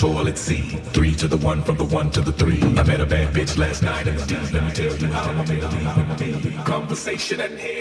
toilet seat. Three to the one, from the one to the three. I met a bad bitch last night in the deep. Let me tell you how I made a Conversation and hair.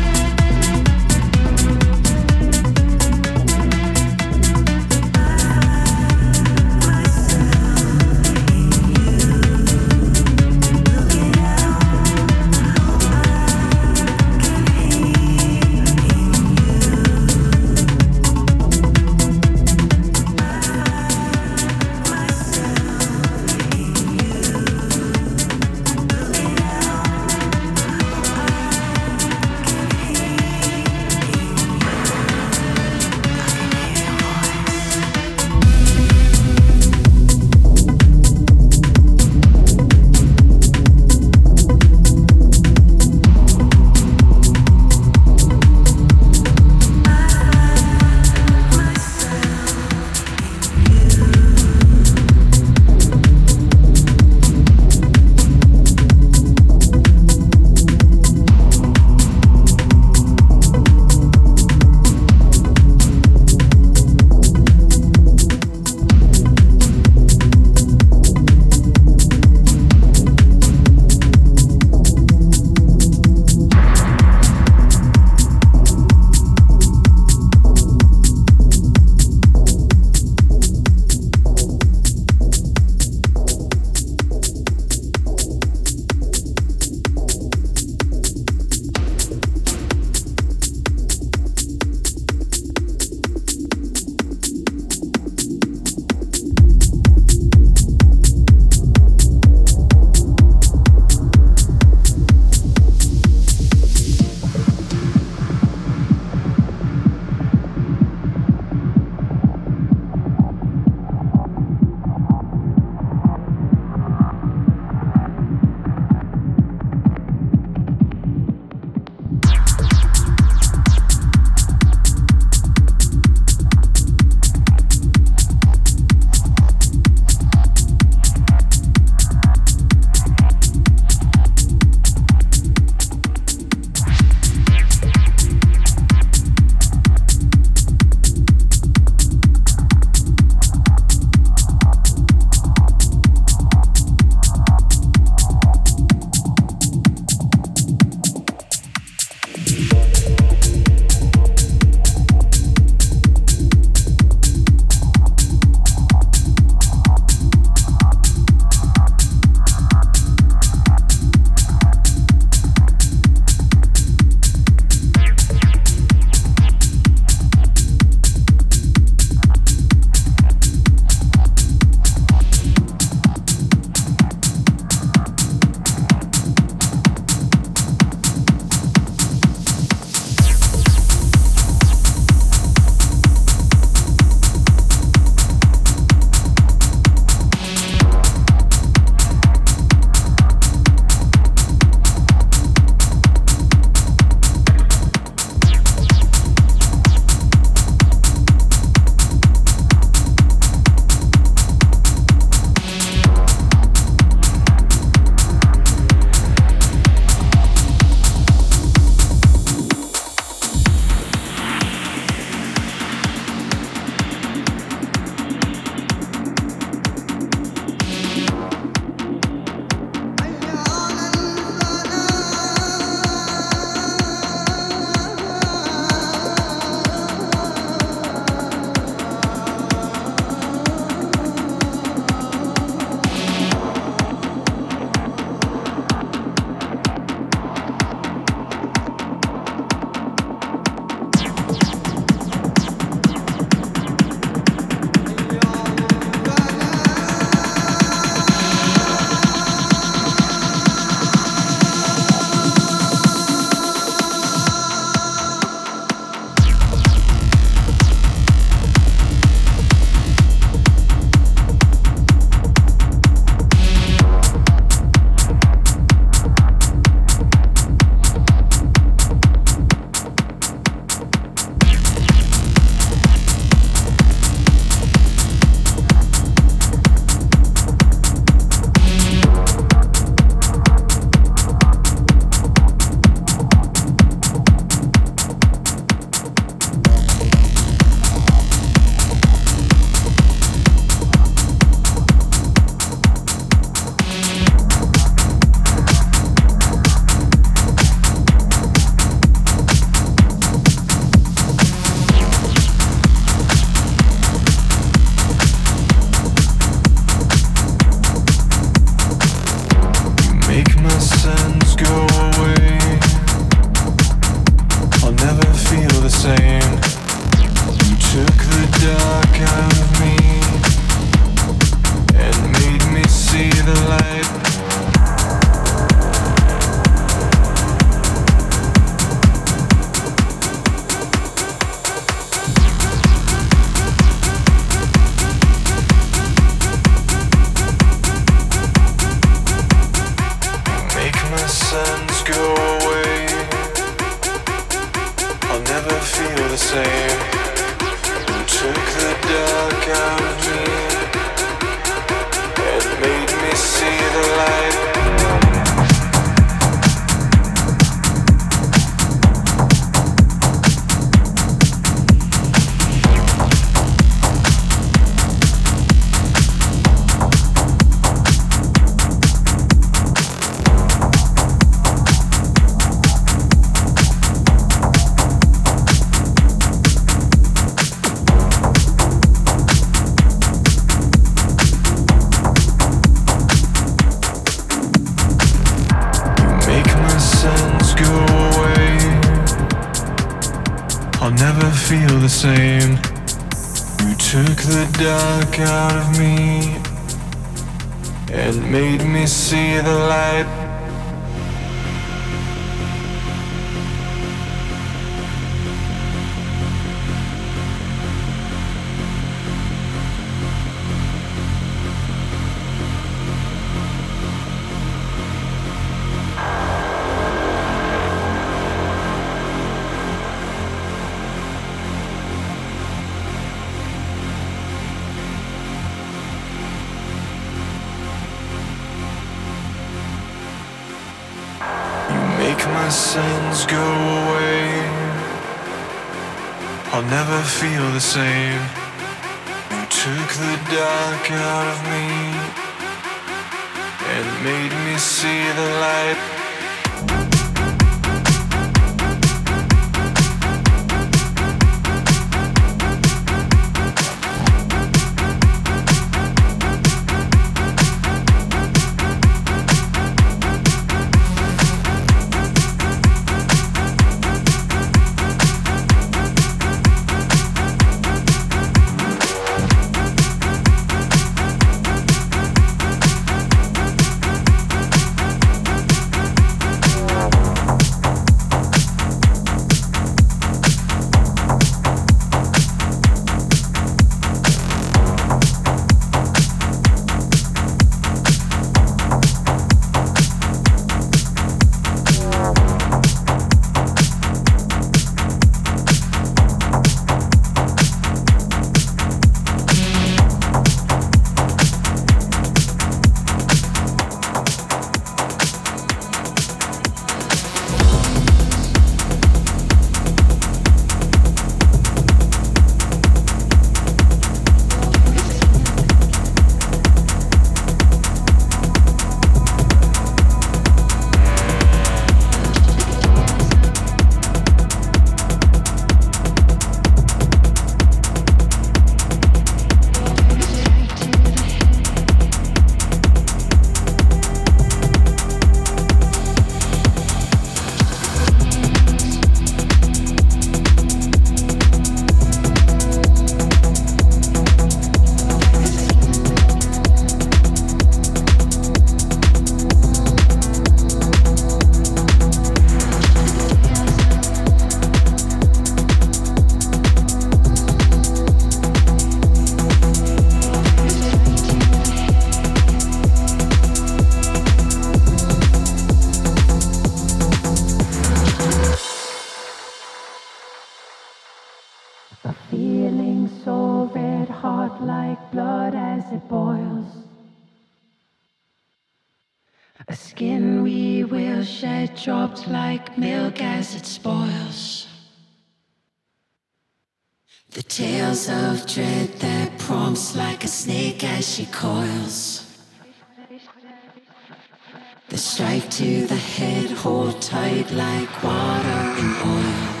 To the head, hold tight like water in oil.